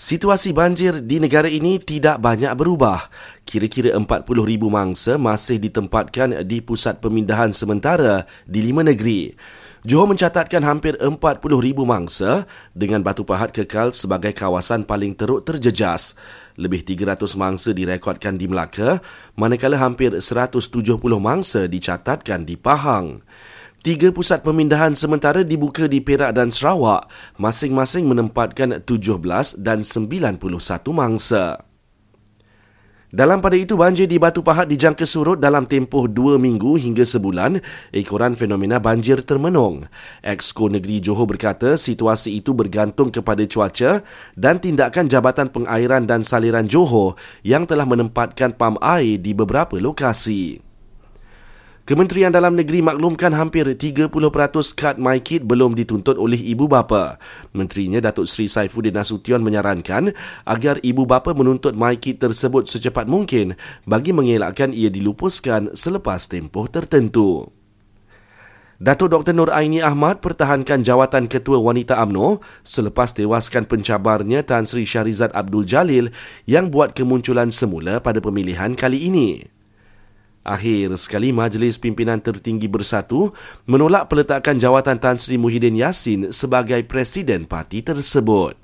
Situasi banjir di negara ini tidak banyak berubah. Kira-kira 40,000 mangsa masih ditempatkan di pusat pemindahan sementara di lima negeri. Johor mencatatkan hampir 40,000 mangsa dengan Batu Pahat kekal sebagai kawasan paling teruk terjejas. Lebih 300 mangsa direkodkan di Melaka, manakala hampir 170 mangsa dicatatkan di Pahang. Tiga pusat pemindahan sementara dibuka di Perak dan Sarawak, masing-masing menempatkan 17 dan 91 mangsa. Dalam pada itu, banjir di Batu Pahat dijangka surut dalam tempoh dua minggu hingga sebulan ekoran fenomena banjir termenung. Exco Negeri Johor berkata situasi itu bergantung kepada cuaca dan tindakan Jabatan Pengairan dan Saliran Johor yang telah menempatkan pam air di beberapa lokasi. Kementerian Dalam Negeri maklumkan hampir 30% kad MyKit belum dituntut oleh ibu bapa. Menterinya Datuk Seri Saifuddin Nasution menyarankan agar ibu bapa menuntut MyKit tersebut secepat mungkin bagi mengelakkan ia dilupuskan selepas tempoh tertentu. Datuk Dr. Nur Aini Ahmad pertahankan jawatan Ketua Wanita AMNO selepas tewaskan pencabarnya Tan Sri Syarizat Abdul Jalil yang buat kemunculan semula pada pemilihan kali ini. Akhir sekali Majlis Pimpinan Tertinggi Bersatu menolak peletakan jawatan Tan Sri Muhyiddin Yassin sebagai Presiden parti tersebut.